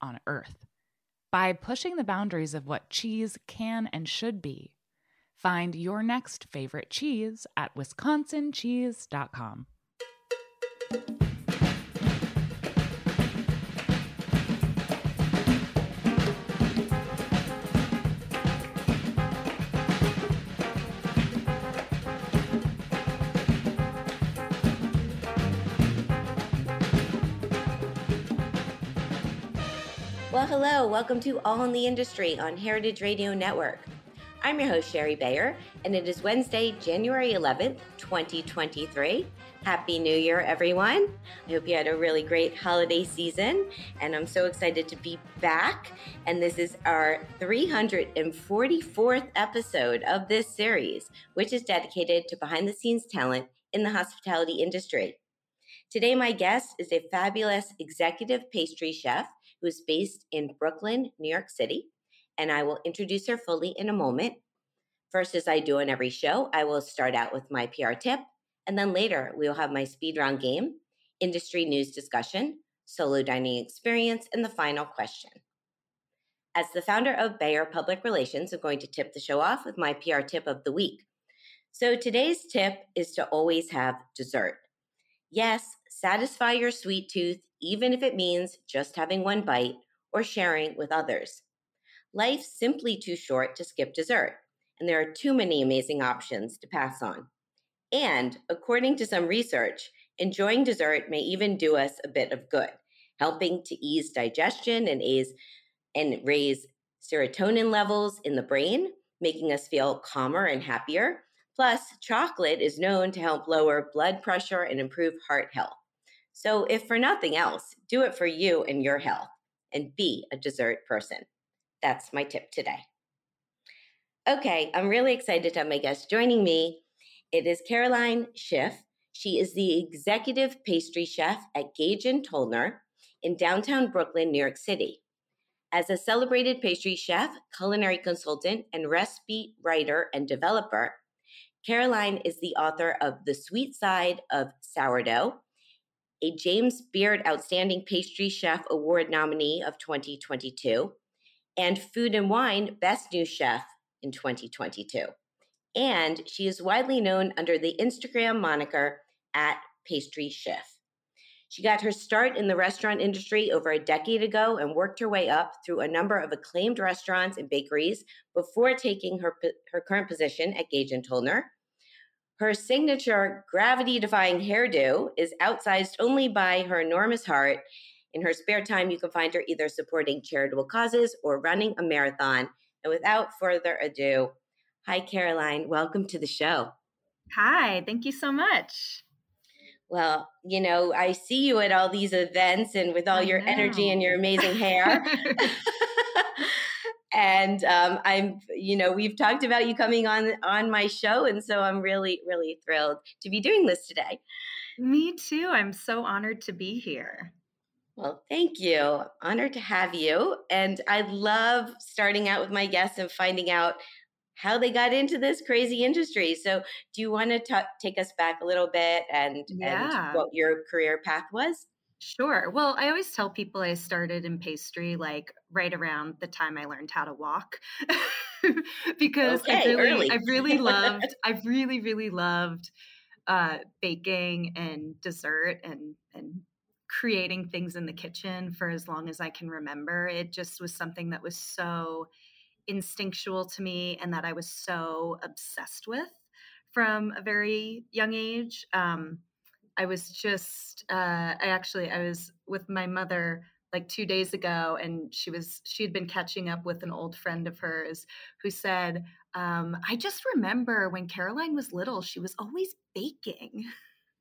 on earth. By pushing the boundaries of what cheese can and should be, find your next favorite cheese at wisconsincheese.com. Well, hello. Welcome to All in the Industry on Heritage Radio Network. I'm your host, Shari Bayer, and it is Wednesday, January 11th, 2023. Happy New Year, everyone. I hope you had a really great holiday season, and I'm so excited to be back. And this is our 344th episode of this series, which is dedicated to behind the scenes talent in the hospitality industry. Today, my guest is a fabulous executive pastry chef who is based in Brooklyn, New York City, and I will introduce her fully in a moment. First, as I do on every show, I will start out with my PR tip, and then later we will have my speed round game, industry news discussion, solo dining experience, and the final question. As the founder of Bayer Public Relations, I'm going to tip the show off with my PR tip of the week. So today's tip is to always have dessert. Yes, satisfy your sweet tooth, even if it means just having one bite or sharing with others. Life's simply too short to skip dessert, and there are too many amazing options to pass on. And according to some research, enjoying dessert may even do us a bit of good, helping to ease digestion and ease and raise serotonin levels in the brain, making us feel calmer and happier. Plus, chocolate is known to help lower blood pressure and improve heart health. So, if for nothing else, do it for you and your health and be a dessert person. That's my tip today. Okay, I'm really excited to have my guest joining me. It is Caroline Schiff. She is the executive pastry chef at Gage and Tollner in downtown Brooklyn, New York City. As a celebrated pastry chef, culinary consultant, and recipe writer and developer, Caroline is the author of The Sweet Side of Sourdough, a James Beard Outstanding Pastry Schiff Award nominee of 2022, and Food and Wine Best New Chef in 2022. And she is widely known under the Instagram moniker at Pastry Chef. She got her start in the restaurant industry over a decade ago and worked her way up through a number of acclaimed restaurants and bakeries before taking her, her current position at Gage and Tollner. Her signature gravity defying hairdo is outsized only by her enormous heart. In her spare time, you can find her either supporting charitable causes or running a marathon. And without further ado, hi, Caroline. Welcome to the show. Hi, thank you so much. Well, you know, I see you at all these events and with all I your know. energy and your amazing hair. and um, I'm, you know, we've talked about you coming on on my show, and so I'm really, really thrilled to be doing this today. Me too. I'm so honored to be here. Well, thank you. Honored to have you. And I love starting out with my guests and finding out how they got into this crazy industry. So, do you want to t- take us back a little bit and, yeah. and what your career path was? Sure. Well, I always tell people I started in pastry like right around the time I learned how to walk. because okay, I really. I really loved I've really really loved uh baking and dessert and and creating things in the kitchen for as long as I can remember. It just was something that was so instinctual to me and that I was so obsessed with from a very young age. Um, I was just, uh, I actually, I was with my mother like two days ago, and she was, she had been catching up with an old friend of hers who said, um, I just remember when Caroline was little, she was always baking.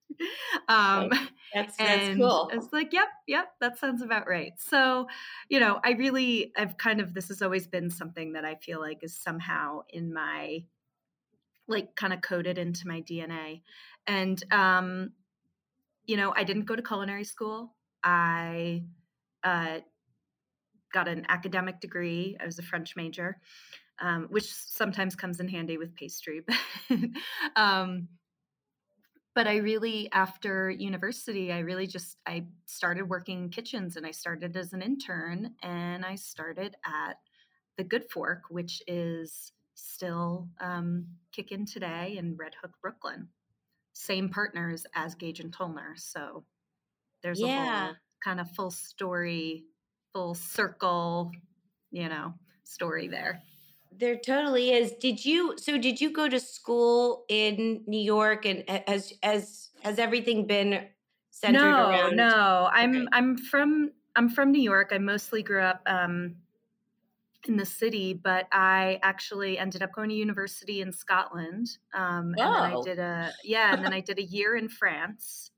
um that's that's cool. it's like yep yep that sounds about right. So you know i really i've kind of this has always been something that i feel like is somehow in my like kind of coded into my dna and um you know i didn't go to culinary school. I uh got an academic degree. I was a french major um, which sometimes comes in handy with pastry but um but i really after university i really just i started working in kitchens and i started as an intern and i started at the good fork which is still um, kicking today in red hook brooklyn same partners as gage and tollner so there's yeah. a whole kind of full story full circle you know story there there totally is. Did you so did you go to school in New York and as as has everything been centered no, around No, I'm okay. I'm from I'm from New York. I mostly grew up um, in the city, but I actually ended up going to university in Scotland. Um, oh. and then I did a yeah, and then I did a year in France.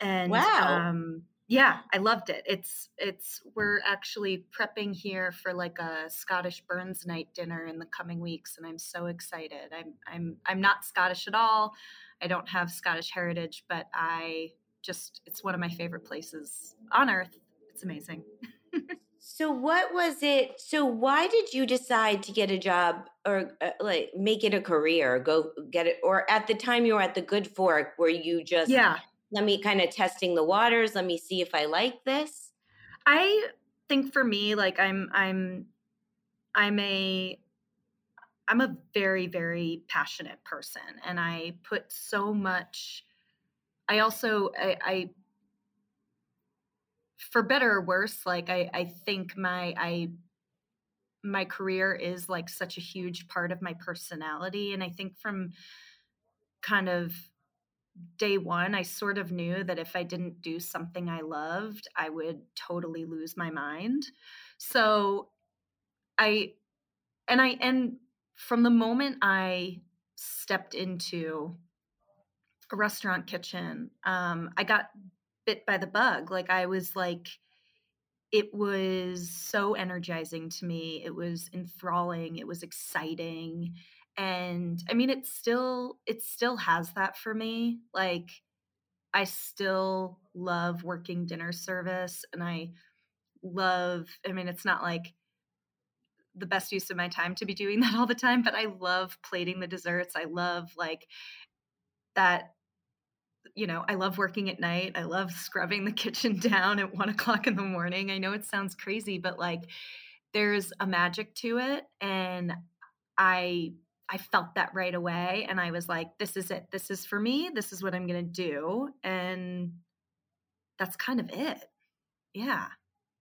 And wow. um, yeah, I loved it. It's it's we're actually prepping here for like a Scottish Burns night dinner in the coming weeks and I'm so excited. I'm I'm I'm not Scottish at all. I don't have Scottish heritage, but I just it's one of my favorite places on earth. It's amazing. so what was it? So why did you decide to get a job or uh, like make it a career, go get it or at the time you were at the Good Fork where you just Yeah let me kind of testing the waters let me see if i like this i think for me like i'm i'm i'm a i'm a very very passionate person and i put so much i also i, I for better or worse like i i think my i my career is like such a huge part of my personality and i think from kind of day one, I sort of knew that if I didn't do something I loved, I would totally lose my mind. So I, and I, and from the moment I stepped into a restaurant kitchen, um, I got bit by the bug. Like I was like, it was so energizing to me. It was enthralling. It was exciting and i mean it still it still has that for me like i still love working dinner service and i love i mean it's not like the best use of my time to be doing that all the time but i love plating the desserts i love like that you know i love working at night i love scrubbing the kitchen down at one o'clock in the morning i know it sounds crazy but like there's a magic to it and i I felt that right away. And I was like, this is it. This is for me. This is what I'm going to do. And that's kind of it. Yeah.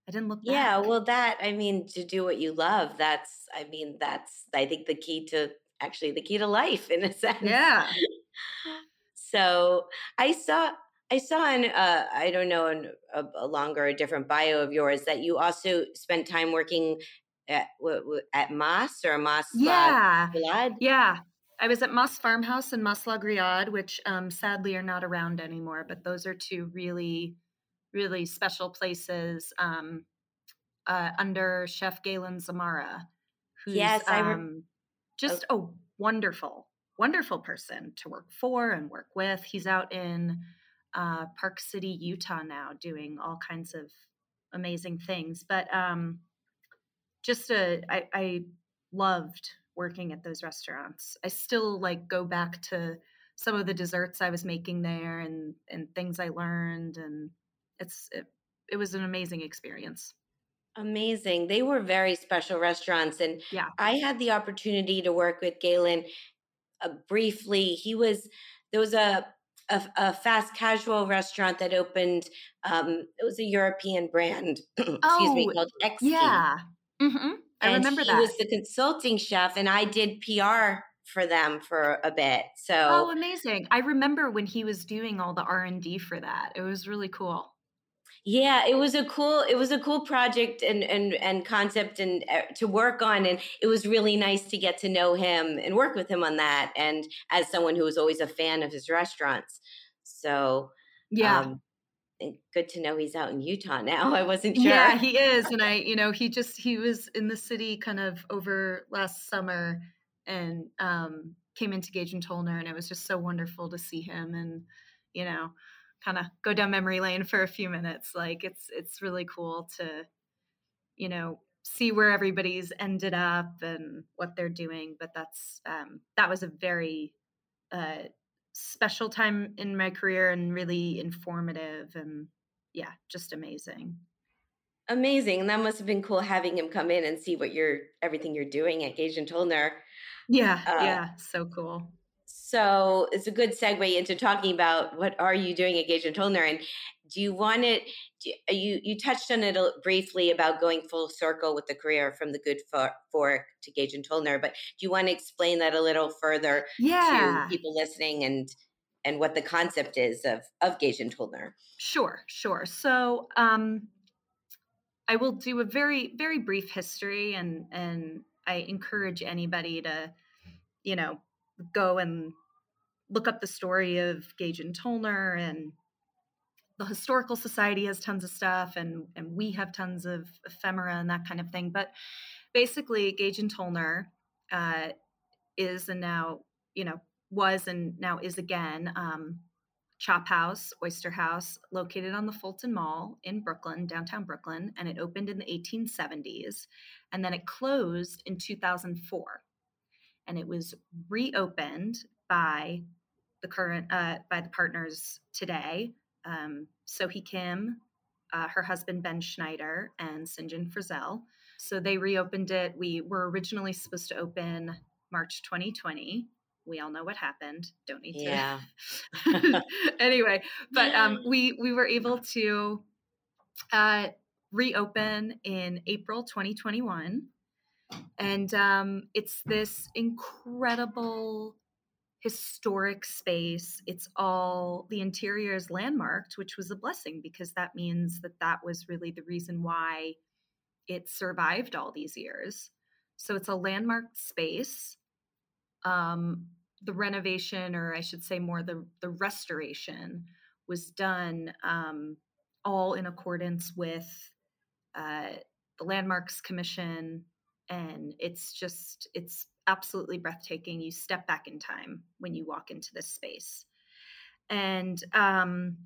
I didn't look Yeah. Well, that, I mean, to do what you love, that's, I mean, that's, I think the key to actually the key to life in a sense. Yeah. so I saw, I saw in, uh, I don't know, in a, a longer, a different bio of yours that you also spent time working at at Mas or Mas yeah yeah I was at Mas Farmhouse and Mas La Grillade, which um, sadly are not around anymore. But those are two really, really special places um, uh, under Chef Galen Zamarra, who's yes, um, just oh. a wonderful, wonderful person to work for and work with. He's out in uh, Park City, Utah now, doing all kinds of amazing things. But um, just a, I, I loved working at those restaurants. I still like go back to some of the desserts I was making there and and things I learned and it's it, it was an amazing experience. Amazing. They were very special restaurants and Yeah. I had the opportunity to work with Galen uh, briefly. He was there was a a, a fast casual restaurant that opened. Um, it was a European brand, excuse me, Oh, called EXKi. Yeah. hmm I and remember he that. was the consulting chef, and I did PR for them for a bit. So Oh, amazing. I remember when he was doing all the R&D for that. It was really cool. Yeah, it was a cool it was a cool project and and and concept and uh, to work on, and it was really nice to get to know him and work with him on that. And as someone who was always a fan of his restaurants, so Yeah. um, good to know he's out in Utah now. I wasn't sure. Yeah, he is. And I, you know, he just he was in the city kind of over last summer and um came into Gage and Tollner and it was just so wonderful to see him and, you know, kind of go down memory lane for a few minutes. Like it's it's really cool to, you know, see where everybody's ended up and what they're doing. But that's um that was a very uh special time in my career and really informative and yeah, just amazing. Amazing. And that must have been cool having him come in and see what you're everything you're doing at Gage and Tollner. Yeah, Uh, yeah, so cool. So it's a good segue into talking about what are you doing at Gage and Tollner, and do you want it? Do, uh, you you touched on it briefly about going full circle with the career from the Good For- Fork to Gage and Tollner, but do you want to explain that a little further Yeah, to people listening and and what the concept is of of Gage and Tollner? sure, sure. So, um, I will do a very, very brief history, and and I encourage anybody to, you know, go and look up the story of Gage and Tollner, and the historical society has tons of stuff, and and we have tons of ephemera and that kind of thing. But basically, Gage and Tollner uh, is and now, you know, was and now is again. Um, Chop House, Oyster House, located on the Fulton Mall in Brooklyn, downtown Brooklyn, and it opened in the 1870s. And then it closed in 2004. And it was reopened by the current, uh, by the partners today. Um, Sohui Kim, uh, her husband Ben Schneider, and St. John Frizell. So they reopened it. We were originally supposed to open March 2020. We all know what happened. Don't need to Yeah. anyway, but um, we we were able to uh, reopen in April 2021, and um, it's this incredible historic space. It's all the interior is landmarked, which was a blessing because that means that that was really the reason why it survived all these years. So it's a landmarked space. Um, the renovation, or I should say more the, the restoration, was done um, all in accordance with uh, the Landmarks Commission. And it's just, it's absolutely breathtaking. You step back in time when you walk into this space. And, um,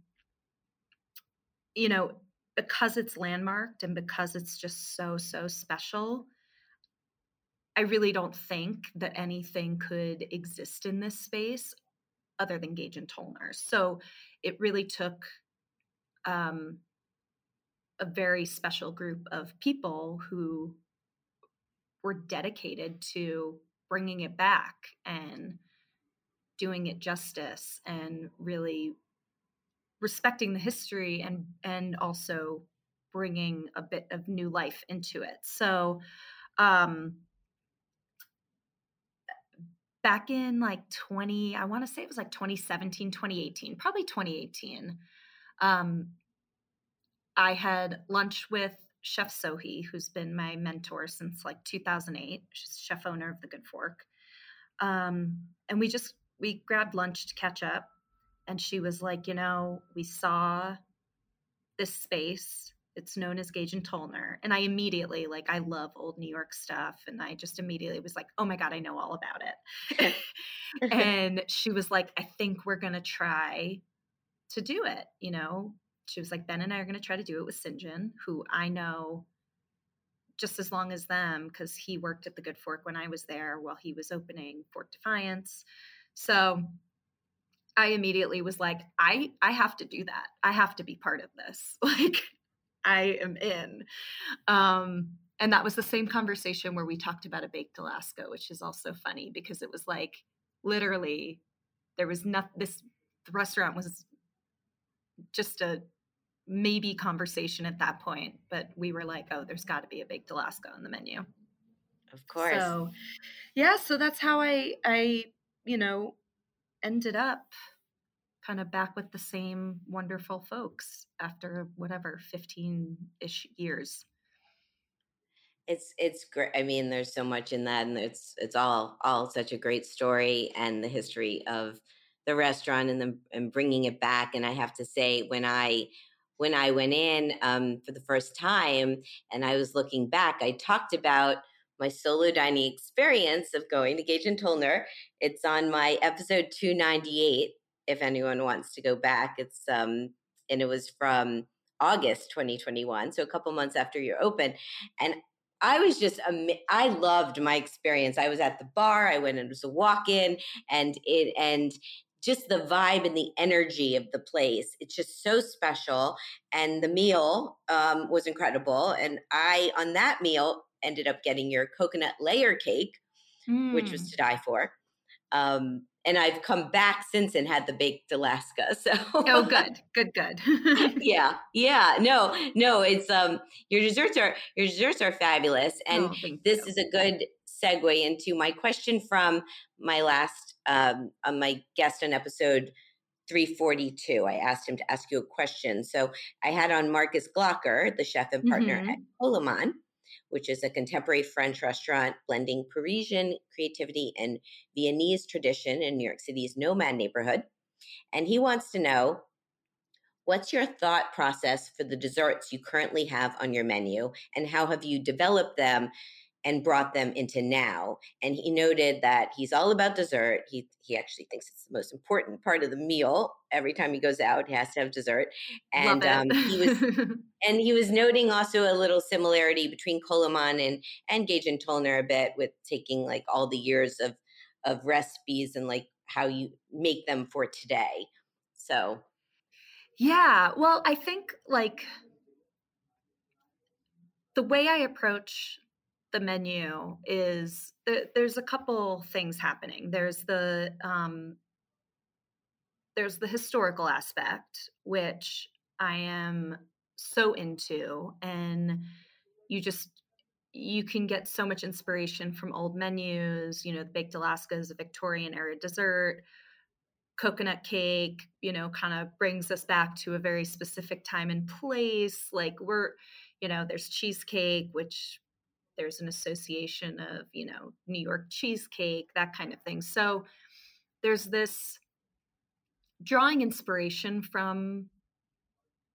you know, because it's landmarked and because it's just so, so special, I really don't think that anything could exist in this space other than Gage and Tollner. So it really took um, a very special group of people who were dedicated to bringing it back and doing it justice and really respecting the history and and also bringing a bit of new life into it. So um back in like 20 i want to say it was like 2017 2018 probably 2018 um, i had lunch with chef Sohui, who's been my mentor since like 2008 she's chef owner of the good fork um, and we just we grabbed lunch to catch up and she was like you know we saw this space it's known as Gage and Tollner. And I immediately, like, I love old New York stuff. And I just immediately was like, oh my God, I know all about it. and she was like, I think we're going to try to do it. You know, she was like, Ben and I are going to try to do it with St. John, who I know just as long as them because he worked at the Good Fork when I was there while he was opening Fort Defiance. So I immediately was like, I I have to do that. I have to be part of this. Like I am in. Um, and that was the same conversation where we talked about a baked Alaska, which is also funny because it was like literally there was nothing. this the restaurant was just a maybe conversation at that point, but we were like, oh, there's got to be a baked Alaska on the menu. Of course. So, yeah, so that's how I I you know ended up kind of back with the same wonderful folks after whatever 15ish years it's it's great i mean there's so much in that and it's it's all all such a great story and the history of the restaurant and the and bringing it back and i have to say when i when i went in um, for the first time and i was looking back i talked about my solo dining experience of going to gage and tollner it's on my episode 298 if anyone wants to go back it's um and it was from August 2021, so a couple months after you're open. And I was just, I loved my experience. I was at the bar. I went and was a walk in, and it, and just the vibe and the energy of the place. It's just so special. And the meal um, was incredible. And I, on that meal, ended up getting your coconut layer cake, mm. which was mm. to die for. Um, and I've come back since and had the baked Alaska. So oh, good, good, good. yeah, yeah. No, no. It's um, your desserts are your desserts are fabulous, and oh, this you. is a good segue into my question from my last um, uh, my guest on episode 342. I asked him to ask you a question. So I had on Markus Glocker, the chef and partner mm-hmm. at Koloman which is a contemporary French restaurant blending Parisian creativity and Viennese tradition in New York City's Nomad neighborhood. And he wants to know what's your thought process for the desserts you currently have on your menu, and how have you developed them and brought them into now. And he noted that he's all about dessert. He he actually thinks it's the most important part of the meal. Every time he goes out, he has to have dessert. And um, he was and he was noting also a little similarity between Koloman and and Gage and Tollner a bit with taking like all the years of of recipes and like how you make them for today. So yeah, well, I think like the way I approach the menu is there's a couple things happening. There's the um, there's the historical aspect, which I am so into, and you just you can get so much inspiration from old menus. You know, the baked Alaska is a Victorian era dessert. Coconut cake, you know, kind of brings us back to a very specific time and place. Like we're, you know, there's cheesecake, which there's an association of you know new york cheesecake that kind of thing. So there's this drawing inspiration from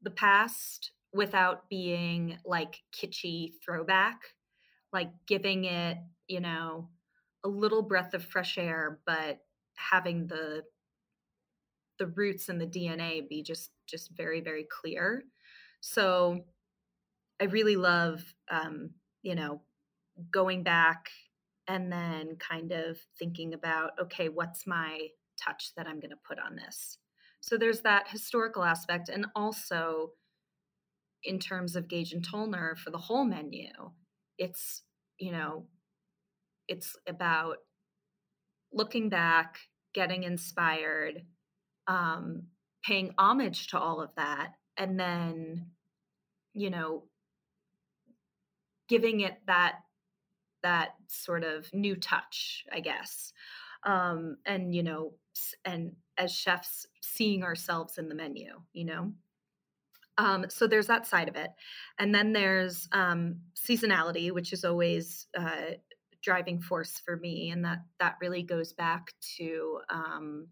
the past without being like kitschy throwback like giving it you know a little breath of fresh air but having the the roots and the dna be just just very very clear. So i really love um you know going back and then kind of thinking about okay what's my touch that i'm going to put on this? So there's that historical aspect and also in terms of gage and tollner for the whole menu it's you know it's about looking back getting inspired um, paying homage to all of that and then you know giving it that that sort of new touch, I guess. Um, and, you know, and as chefs, seeing ourselves in the menu, you know? Um, so there's that side of it. And then there's um, seasonality, which is always uh, driving force for me. And that, that really goes back to um,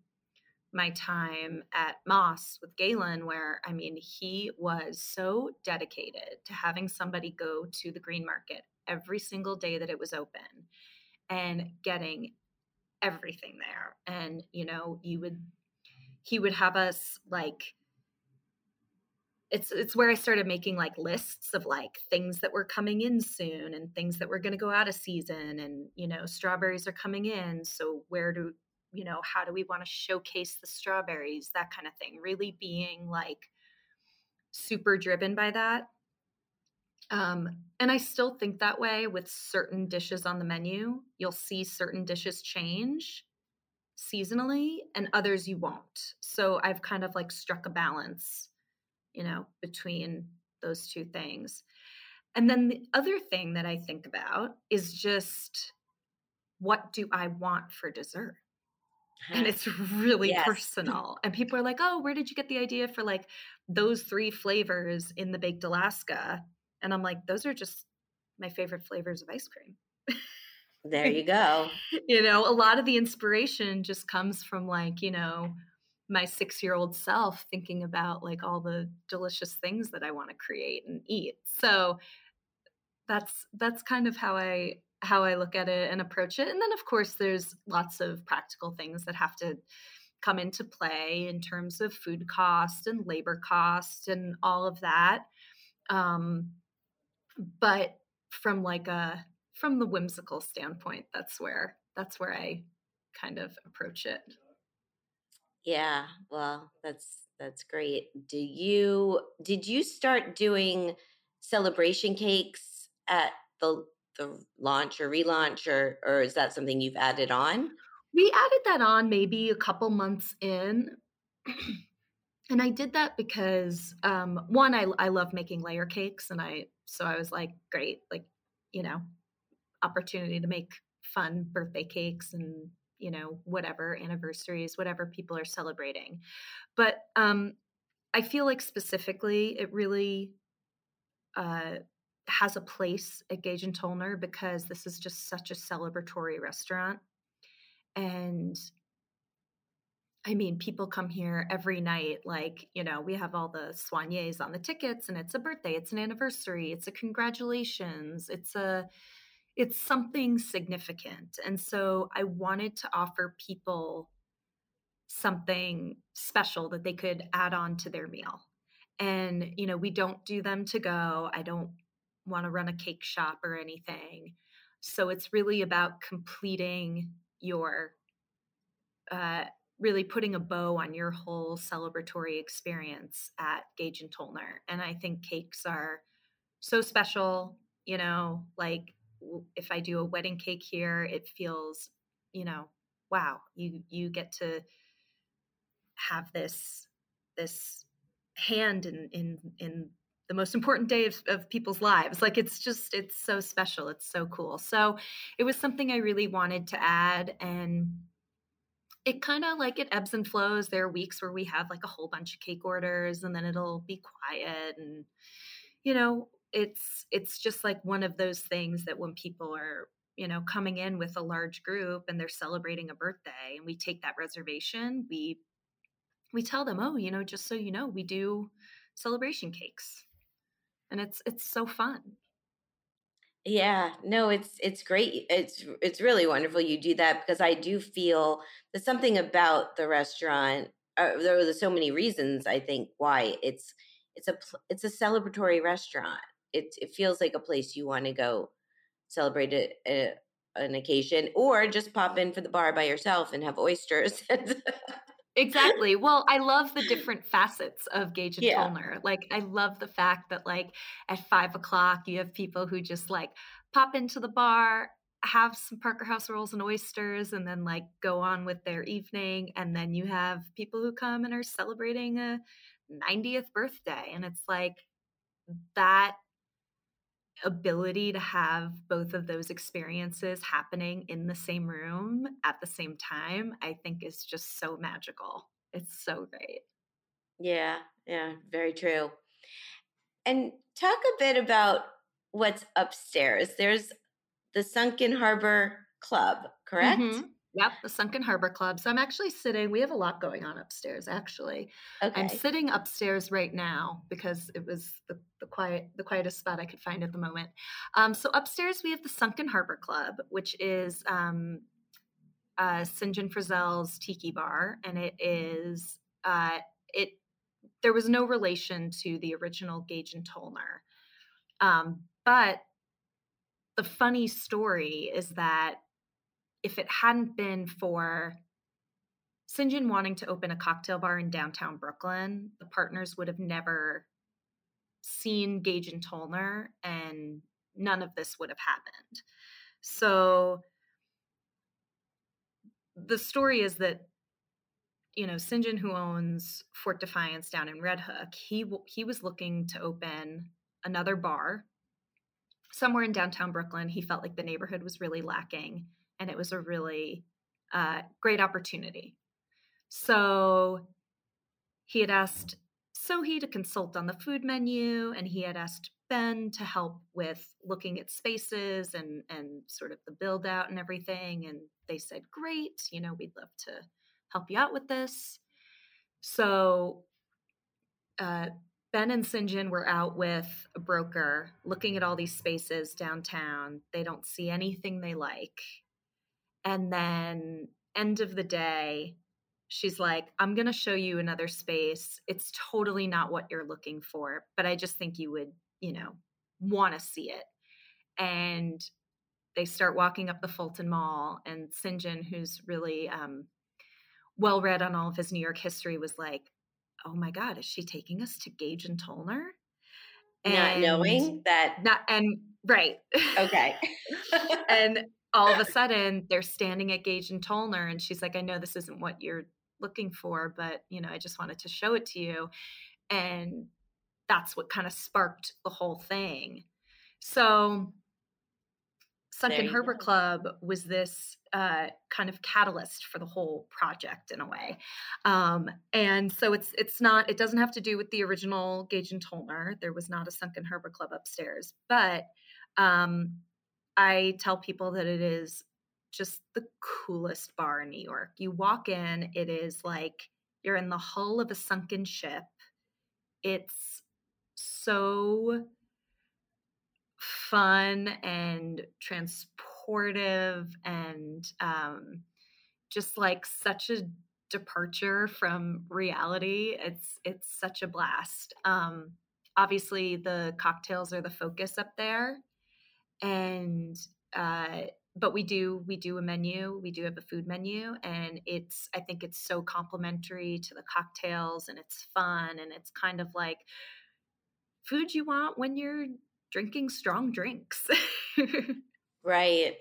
my time at Mas with Galen, where I mean, he was so dedicated to having somebody go to the green market every single day that it was open and getting everything there. And, you know, you would, he would have us like it's it's where I started making like lists of like things that were coming in soon and things that were going to go out of season and you know strawberries are coming in so where do you know how do we want to showcase the strawberries that kind of thing really being like super driven by that um, and I still think that way with certain dishes on the menu. You'll see certain dishes change seasonally and others you won't. So I've kind of like struck a balance you know, between those two things. And then the other thing that I think about is just what do I want for dessert? And it's really yes. personal. And people are like, oh, where did you get the idea for like those three flavors in the baked Alaska? And I'm like, those are just my favorite flavors of ice cream. There you go. you know, a lot of the inspiration just comes from like, you know, my six year old self thinking about like all the delicious things that I want to create and eat. So that's that's kind of how I how I look at it and approach it. And then of course there's lots of practical things that have to come into play in terms of food cost and labor cost and all of that. Um, but from like a from the whimsical standpoint, that's where that's where I kind of approach it. Yeah, well, that's that's great. Do you did you start doing celebration cakes at the the launch or relaunch or or is that something you've added on? We added that on maybe a couple months in. and I did that because um one I I love making layer cakes and I so I was like great like you know opportunity to make fun birthday cakes and you know whatever anniversaries whatever people are celebrating. But um i feel like specifically it really uh has a place at Gage and Tollner because this is just such a celebratory restaurant. And I mean, people come here every night. Like, you know, we have all the soignés on the tickets, and it's a birthday, it's an anniversary, it's a congratulations, it's a it's something significant. And so I wanted to offer people something special that they could add on to their meal. And, you know, we don't do them to go. I don't want to run a cake shop or anything. So it's really about completing your, uh, really putting a bow on your whole celebratory experience at Gage and Tollner. And I think cakes are so special, you know, like if I do a wedding cake here, it feels, you know, wow, you you get to have this this hand in in in the most important day of, of people's lives. Like it's just it's so special. It's so cool. So it was something I really wanted to add and it kind of like it ebbs and flows. There are weeks where we have like a whole bunch of cake orders and then it'll be quiet and you know it's it's just like one of those things that when people are you know coming in with a large group and they're celebrating a birthday and we take that reservation we we tell them oh you know just so you know we do celebration cakes and it's it's so fun yeah no it's it's great it's it's really wonderful you do that because i do feel there's something about the restaurant uh, there are so many reasons i think why it's it's a it's a celebratory restaurant it it feels like a place you want to go celebrate a, a, an occasion or just pop in for the bar by yourself and have oysters. exactly. Well, I love the different facets of Gage and yeah. Tollner. Like, I love the fact that, like, at five o'clock, you have people who just like pop into the bar, have some Parker House rolls and oysters, and then like go on with their evening. And then you have people who come and are celebrating a 90th birthday. And it's like that ability to have both of those experiences happening in the same room at the same time, I think is just so magical. It's so great. Yeah, yeah, very true. And talk a bit about what's upstairs. There's the Sunken Harbor Club, correct? Mm-hmm. Yep, the Sunken Harbor Club. So I'm actually sitting, we have a lot going on upstairs actually. Okay. I'm sitting upstairs right now because it was the, the quiet the quietest spot I could find at the moment. Um, so upstairs we have the Sunken Harbor Club, which is um, uh, St. John Frizell's Tiki Bar, and it is uh, it there was no relation to the original Gage and Tollner. Um, but the funny story is that if it hadn't been for St. John wanting to open a cocktail bar in downtown Brooklyn, the partners would have never seen Gage and Tollner, and none of this would have happened. So the story is that you know St. John, who owns Fort Defiance down in Red Hook, he he was looking to open another bar somewhere in downtown Brooklyn. He felt like the neighborhood was really lacking, and it was a really uh, great opportunity. So he had asked Sohui to consult on the food menu, and he had asked Ben to help with looking at spaces and and sort of the build out and everything. And they said, "Great, you know, we'd love to help you out with this." So uh, Ben and. John were out with a broker looking at all these spaces downtown. They don't see anything they like. And then, end of the day, she's like, I'm going to show you another space. It's totally not what you're looking for, but I just think you would, you know, want to see it. And they start walking up the Fulton Mall, and St. John, who's really um, well read on all of his New York history, was like, oh my god is she taking us to gage and tollner and not knowing that not and right okay and all of a sudden they're standing at gage and tollner and she's like i know this isn't what you're looking for but you know i just wanted to show it to you and that's what kind of sparked the whole thing so Sunken Harbor go. Club was this uh, kind of catalyst for the whole project in a way, um, and so it's it's not it doesn't have to do with the original Gage and Tollner. There was not a Sunken Harbor Club upstairs, but um, I tell people that it is just the coolest bar in New York. You walk in, it is like you're in the hull of a sunken ship. It's so fun and transportive and um, just like such a departure from reality. It's it's such a blast. Um, obviously, the cocktails are the focus up there, and uh, but we do we do a menu. We do have a food menu, and it's I think it's so complementary to the cocktails, and it's fun, and it's kind of like food you want when you're drinking strong drinks. right.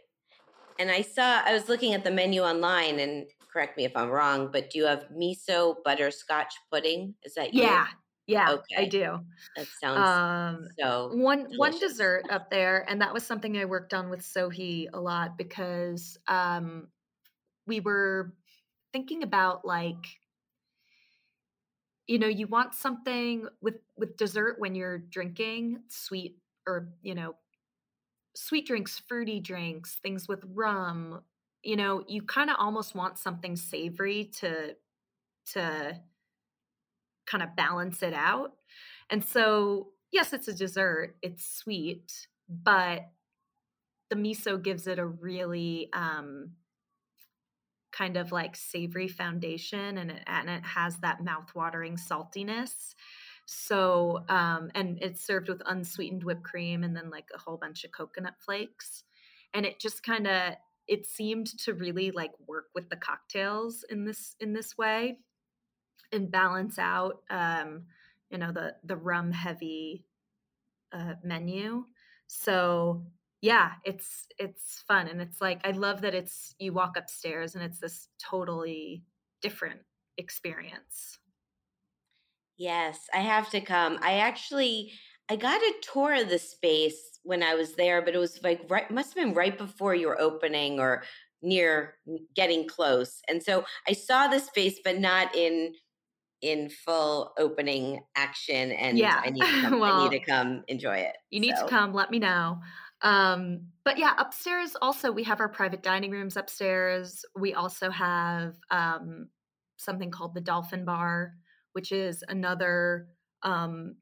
And I saw, I was looking at the menu online, and correct me if I'm wrong, but do you have miso butterscotch pudding? Is that you? Yeah. Yeah, okay. I do. That sounds um, so one delicious. one dessert up there, and that was something I worked on with Sohui a lot because um, we were thinking about like you know you want something with with dessert when you're drinking sweet or you know sweet drinks fruity drinks things with rum you know you kind of almost want something savory to to kind of balance it out. And so yes it's a dessert it's sweet but the miso gives it a really um kind of like savory foundation and it, and it has that mouth-watering saltiness. So, um, and it's served with unsweetened whipped cream and then like a whole bunch of coconut flakes. And it just kind of it seemed to really like work with the cocktails in this in this way and balance out um, you know the the rum heavy uh, menu. So yeah, it's it's fun and it's like I love that it's you walk upstairs and it's this totally different experience. Yes, I have to come. I actually I got a tour of the space when I was there, but it was like right must have been right before your opening or near getting close. And so I saw the space but not in in full opening action and yeah. I need to come, well, I need to come enjoy it. You need so. to come, let me know. Um, but yeah, upstairs also we have our private dining rooms upstairs. We also have um, something called the Dolphin Bar, which is another um,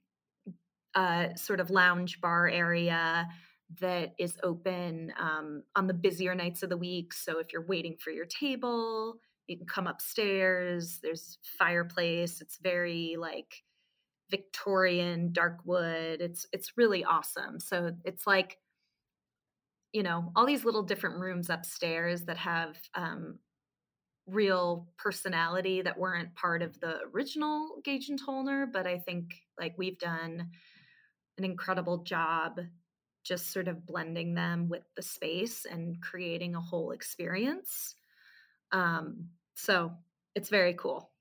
uh, sort of lounge bar area that is open um, on the busier nights of the week. So if you're waiting for your table, you can come upstairs. There's fireplace. It's very like Victorian dark wood. It's it's really awesome. So it's like you know all these little different rooms upstairs that have um, real personality that weren't part of the original Gage and Tollner, but I think like we've done an incredible job just sort of blending them with the space and creating a whole experience. Um, so it's very cool.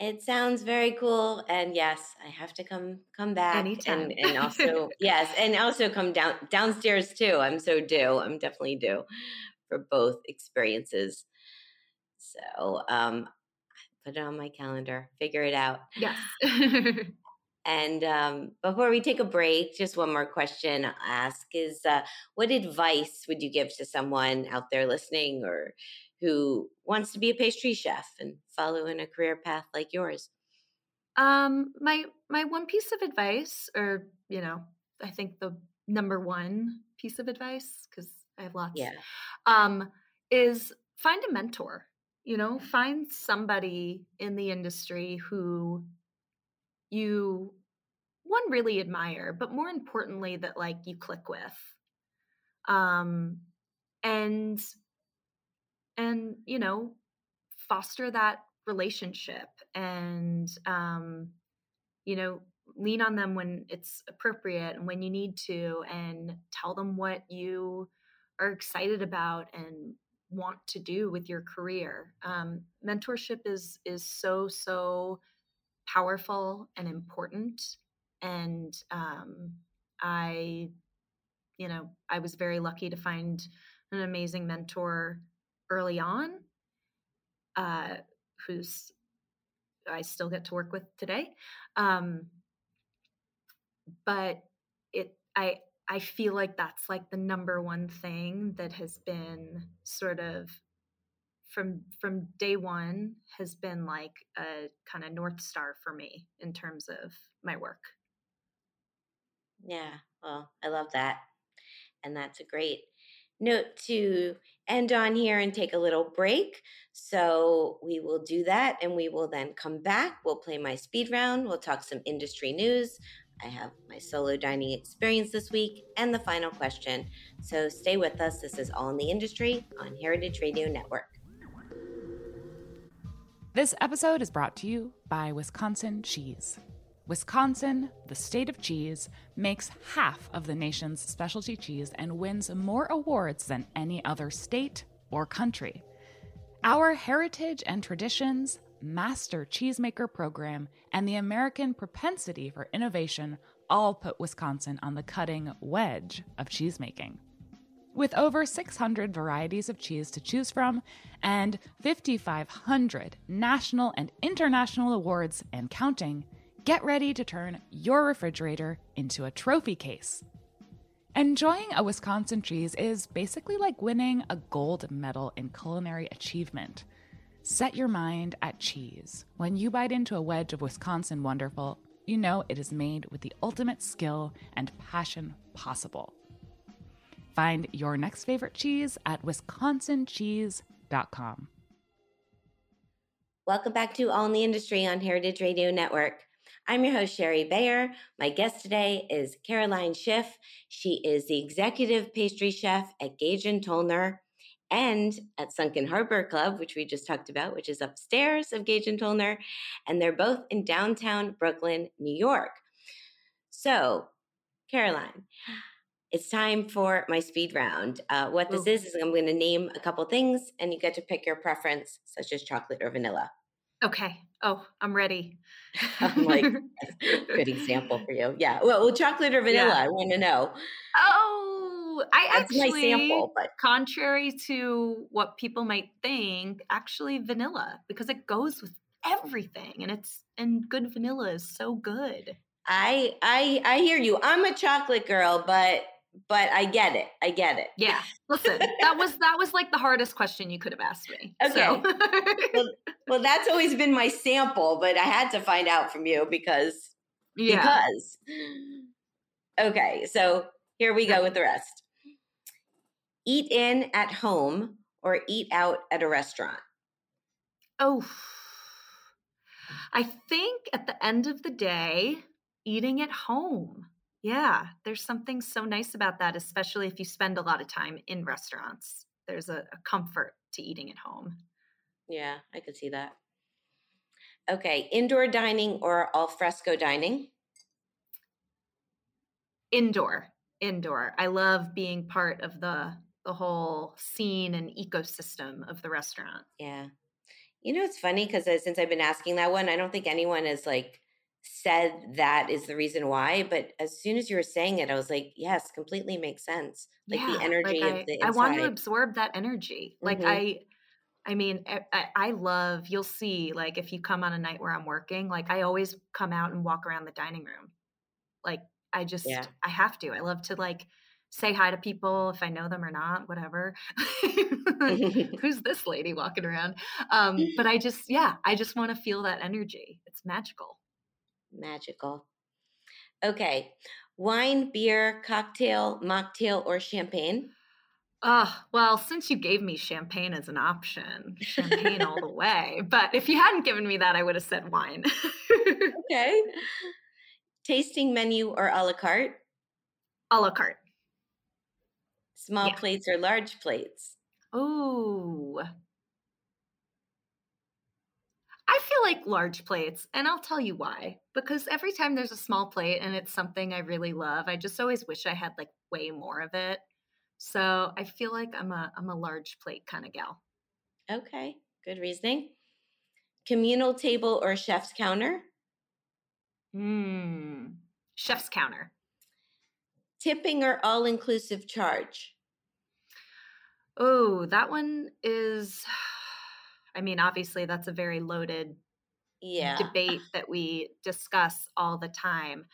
It sounds very cool, and yes, I have to come come back Anytime. and and also yes, and also come down downstairs too. I'm so due. I'm definitely due for both experiences. So um, put it on my calendar. Figure it out. Yes. And um, before we take a break, just one more question I'll ask is uh, what advice would you give to someone out there listening or who wants to be a pastry chef and follow in a career path like yours? Um, my my one piece of advice, or you know, I think the number one piece of advice, because I have lots. Yeah. Um, is find a mentor. You know, find somebody in the industry who you one really admire, but more importantly, that like you click with. Um, and and you know foster that relationship and um, you know lean on them when it's appropriate and when you need to and tell them what you are excited about and want to do with your career um, mentorship is is so so powerful and important and um, i you know i was very lucky to find an amazing mentor early on uh, who's i still get to work with today um, but it i i feel like that's like the number one thing that has been sort of from from day one has been like a kind of north star for me in terms of my work Yeah, well, I love that. And that's a great note to end on here and take a little break. So we will do that and we will then come back. We'll play my speed round. We'll talk some industry news. I have my solo dining experience this week and the final question. So stay with us. This is All in the Industry on Heritage Radio Network. This episode is brought to you by Wisconsin Cheese. Wisconsin, the state of cheese, makes half of the nation's specialty cheese and wins more awards than any other state or country. Our heritage and traditions, master cheesemaker program, and the American propensity for innovation all put Wisconsin on the cutting wedge of cheesemaking. With over 600 varieties of cheese to choose from and 5,500 national and international awards and counting, get ready to turn your refrigerator into a trophy case. Enjoying a Wisconsin cheese is basically like winning a gold medal in culinary achievement. Set your mind at cheese. When you bite into a wedge of Wisconsin Wonderful, you know it is made with the ultimate skill and passion possible. Find your next favorite cheese at wisconsincheese.com. Welcome back to All in the Industry on Heritage Radio Network. I'm your host, Shari Bayer. My guest today is Caroline Schiff. She is the executive pastry chef at Gage and Tollner and at Sunken Harbor Club, which we just talked about, which is upstairs of Gage and Tollner. And they're both in downtown Brooklyn, New York. So, Caroline, it's time for my speed round. Uh, what this Ooh. is is I'm going to name a couple things, and you get to pick your preference, such as chocolate or vanilla. okay oh i'm ready I'm like, Good example for you. Yeah. Well, well chocolate or vanilla? Yeah. I want to know. Oh, I That's actually, my sample, but contrary to what people might think, actually vanilla because it goes with everything, and it's and good vanilla is so good. I I I hear you. I'm a chocolate girl, but but I get it. I get it. Yeah, listen, that was that was like the hardest question you could have asked me. so. Well, that's always been my sample, but I had to find out from you because yeah. because. Okay, so here we go with the rest. Eat in at home or eat out at a restaurant. Oh. I think at the end of the day, eating at home. Yeah, there's something so nice about that, especially if you spend a lot of time in restaurants. There's a, a comfort to eating at home. Yeah, I could see that. Okay, indoor dining or al fresco dining? Indoor. Indoor. I love being part of the the whole scene and ecosystem of the restaurant. Yeah. You know, it's funny because uh, since I've been asking that one, I don't think anyone has like said that is the reason why. But as soon as you were saying it, I was like, yes, completely makes sense. Like yeah, the energy like of I, the I want to absorb that energy. Like Mhm. I I mean, I, I I love, you'll see, like if you come on a night where I'm working, like I always come out and walk around the dining room. Like I just, Yeah. I have to. I love to like say hi to people if I know them or not, whatever. Who's this lady walking around? Um, but I just, yeah, I just want to feel that energy. It's magical. Magical. Okay. Wine, beer, cocktail, mocktail, or champagne? Oh, well, since you gave me champagne as an option, champagne all the way. But if you hadn't given me that, I would have said wine. Okay. Tasting menu or a la carte? a la carte. Small Yeah. plates or large plates? Oh. I feel like large plates, and I'll tell you why. Because every time there's a small plate and it's something I really love, I just always wish I had like way more of it. So I feel like I'm a I'm a large plate kind of gal. Okay. Good reasoning. Communal table or chef's counter? Hmm. Chef's counter. Tipping or all inclusive charge? Oh, that one is I mean, obviously that's a very loaded Yeah. debate that we discuss all the time.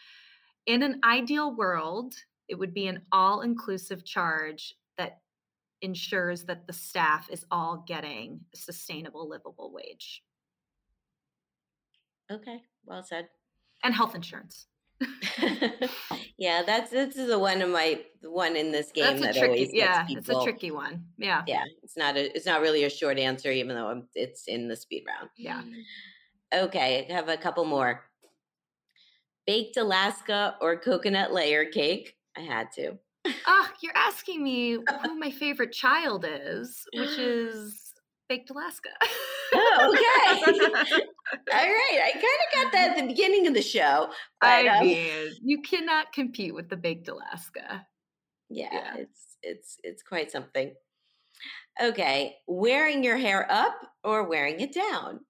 In an ideal world, it would be an all inclusive charge that ensures that the staff is all getting a sustainable, livable wage Okay. Well said. and health insurance. yeah, that's this is the one of my one in this game That's that tricky, always yeah, people. it's a tricky one. Yeah, Yeah, it's not a it's not really a short answer, even though it's in the speed round. yeah. Okay, I have a couple more. Baked Alaska or coconut layer cake? I had to. oh, you're asking me who my favorite child is, which is Baked Alaska. Oh, okay. All right, I kind of got that at the beginning of the show. But, I um, mean, you cannot compete with the Baked Alaska. yeah, yeah. it's it's it's quite something. Okay, wearing your hair up or wearing it down,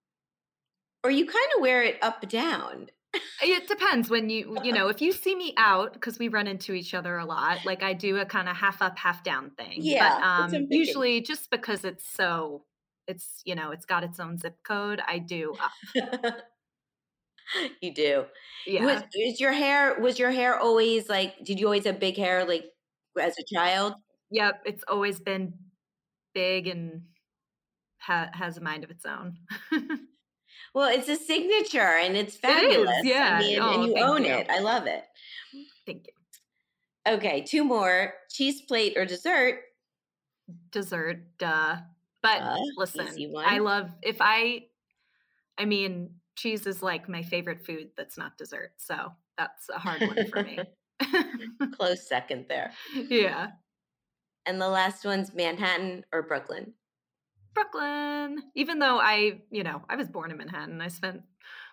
or you kind of wear it up down. It depends when you, you know, if you see me out because we run into each other a lot, like I do a kind of half up, half down thing. Yeah, But that's what I'm um, usually just because it's so, it's, you know, it's got its own zip code, I do uh you do. Yeah. Was, is your hair was your hair always like? Did you always have big hair like as a child? Yep. It's always been big and ha- has a mind of its own. Well, it's a signature and it's is, fabulous. yeah. I mean, Oh, and you own you. it. I love it. Thank you. Okay, two more: cheese plate or dessert. Dessert, duh. But Uh, listen, I love, if I, I mean, cheese is like my favorite food that's not dessert. So that's a hard one for me. Close second there. yeah. And the last one's Manhattan or Brooklyn. Brooklyn. Even though I, you know, I was born in Manhattan, I spent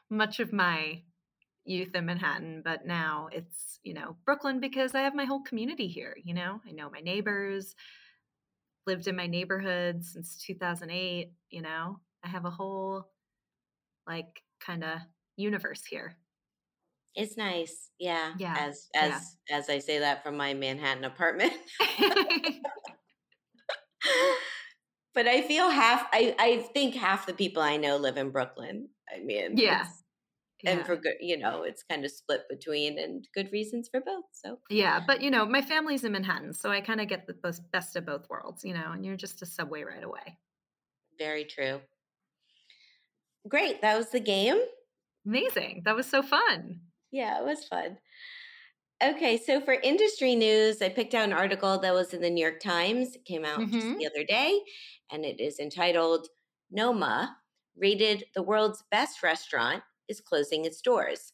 much of my youth in Manhattan, but now it's, you know, Brooklyn because I have my whole community here, you know? I know my neighbors, lived in my neighborhood since 2008, you know? I have a whole like kind of universe here. It's nice, yeah. Yeah, As as yeah. as I say that from my Manhattan apartment. but I feel half. I I think half the people I know live in Brooklyn. I mean, Yeah. it's- and for good, you know, it's kind of split between, and good reasons for both. So Yeah, but you know, my family's in Manhattan, so I kind of get the best, best of both worlds, you know, and you're just a subway right away. very true. Great, that was the game. Amazing. That was so fun. Yeah, it was fun. Okay, so for industry news, I picked out an article that was in the New York Times. It came out just Mhm. the other day, and it is entitled Noma rated the world's best restaurant, is closing its doors.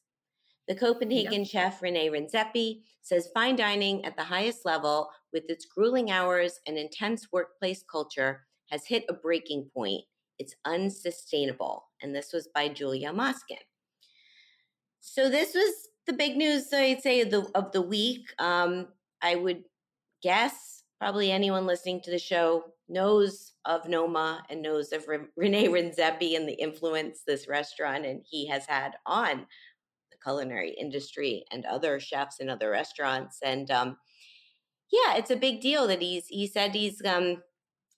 The Copenhagen yep. chef Rene Redzepi says fine dining at the highest level, with its grueling hours and intense workplace culture, has hit a breaking point. It's unsustainable. And this was by Julia Moskin. So this was the big news, I'd say, of the, of the week. Um, I would guess probably anyone listening to the show knows of Noma and knows of Rene Redzepi and the influence this restaurant and he has had on the culinary industry and other chefs and other restaurants. And um, yeah, it's a big deal that he's he said he's um,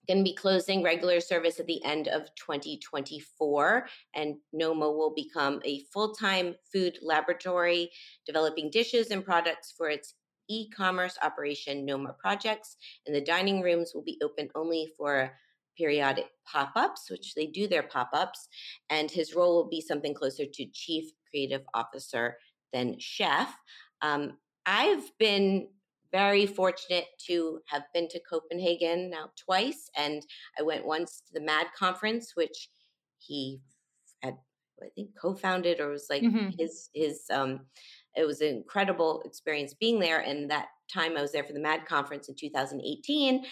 going to be closing regular service at the end of 2024 and noma will become a full-time food laboratory developing dishes and products for its e-commerce operation noma projects and the dining rooms will be open only for periodic pop-ups which they do their pop-ups and his role will be something closer to chief creative officer than chef um, i've been very fortunate to have been to Copenhagen now twice, and I went once to the MAD conference, which he had, I think, co-founded or was like mm-hmm. his his. Um, it was an incredible experience being there, and that time I was there for the MAD conference in 2018.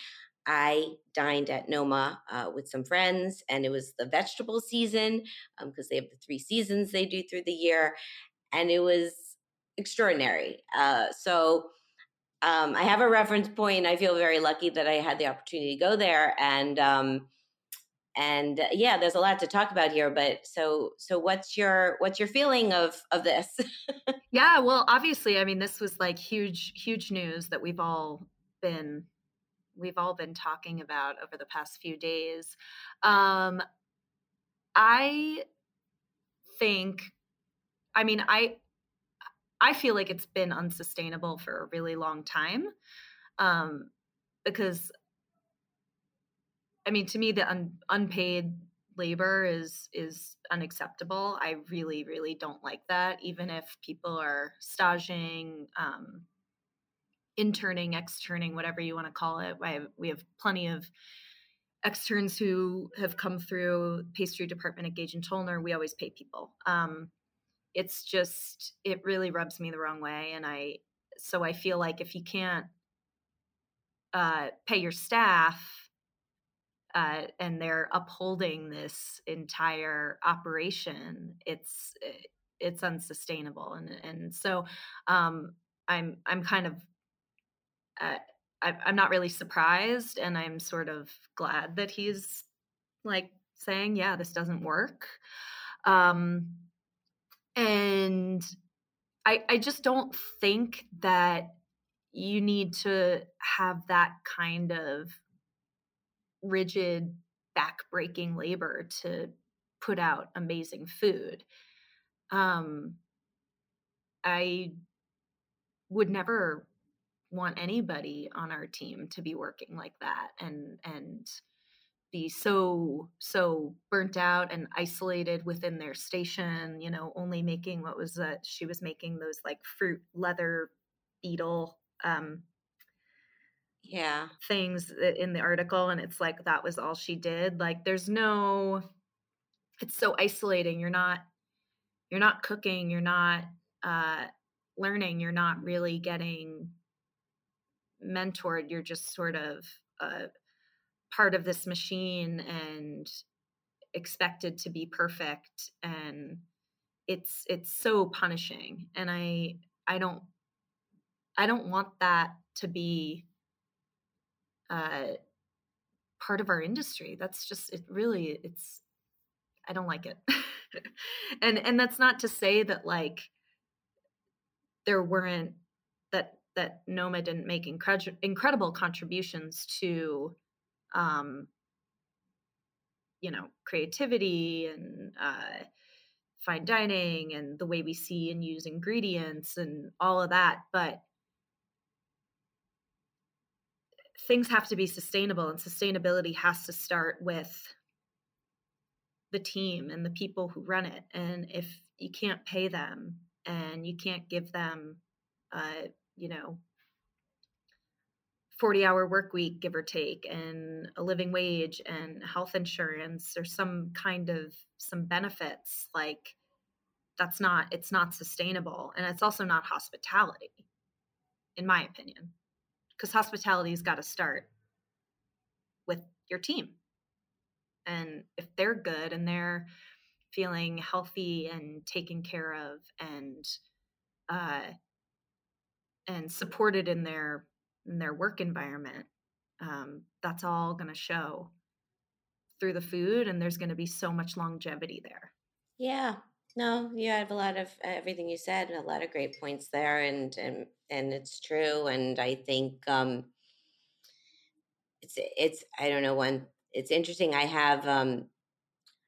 I dined at Noma uh, with some friends, and it was the vegetable season because um, they have the three seasons they do through the year, and it was extraordinary. Uh, so um, I have a reference point. I feel very lucky that I had the opportunity to go there, and um, and uh, yeah, there's a lot to talk about here. But so so, what's your what's your feeling of of this? yeah, well, obviously, I mean, this was like huge huge news that we've all been we've all been talking about over the past few days. Um, I think, I mean, I I feel like it's been unsustainable for a really long time um, because, I mean, to me, the un- unpaid labor is is unacceptable. I really, really don't like that. Even if people are staging, um, interning, externing, whatever you want to call it, have, we have plenty of externs who have come through pastry department at Gage and Tollner. We always pay people. Um, it's just it really rubs me the wrong way and i so i feel like if you can't uh, pay your staff uh, and they're upholding this entire operation it's eh, it's unsustainable and and so um, i'm i'm kind of uh, I, i'm not really surprised and i'm sort of glad that he's like saying yeah this doesn't work. Um and I, I just don't think that you need to have that kind of rigid back-breaking labor to put out amazing food. Um i would never want anybody on our team to be working like that and and be so so burnt out and isolated within their station you know only making what was that she was making those like fruit leather beetle um yeah. things in the article and it's like that was all she did like there's no it's so isolating you're not you're not cooking you're not uh learning you're not really getting mentored you're just sort of uh part of this machine and expected to be perfect and it's it's so punishing and i i don't i don't want that to be uh part of our industry that's just it really it's i don't like it and and that's not to say that like there weren't that that noma didn't make incredible incredible contributions to um, you know, creativity and uh, fine dining and the way we see and use ingredients and all of that. But things have to be sustainable, and sustainability has to start with the team and the people who run it. And if you can't pay them and you can't give them, uh, you know, 40 hour work week give or take and a living wage and health insurance or some kind of some benefits like that's not it's not sustainable and it's also not hospitality in my opinion because hospitality's got to start with your team. And if they're good and they're feeling healthy and taken care of and uh and supported in their in their work environment um, that's all going to show through the food and there's going to be so much longevity there. Yeah no you have a lot of everything you said a lot of great points there and and and it's true and i think um it's it's i don't know one it's interesting i have um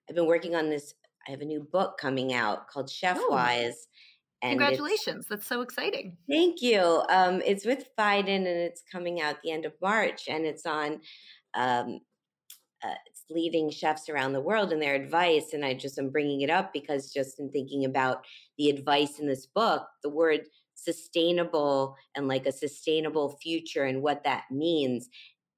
i've been working on this i have a new book coming out called chef oh. wise and Congratulations. That's so exciting. Thank you. Um, it's with Phaidon and it's coming out the end of March and it's on um, uh, leading chefs around the world and their advice. And I just am bringing it up because just in thinking about the advice in this book, the word sustainable and like a sustainable future and what that means,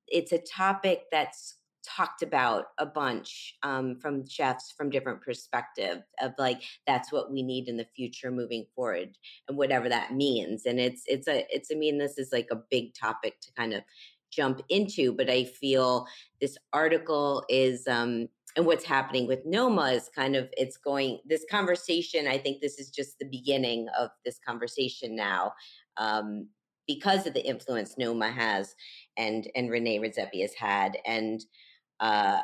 it's a topic that's talked about a bunch um, from chefs from different perspective of like that's what we need in the future moving forward and whatever that means and it's it's a it's i mean this is like a big topic to kind of jump into but i feel this article is um and what's happening with noma is kind of it's going this conversation i think this is just the beginning of this conversation now um because of the influence noma has and and rene redzepi has had and uh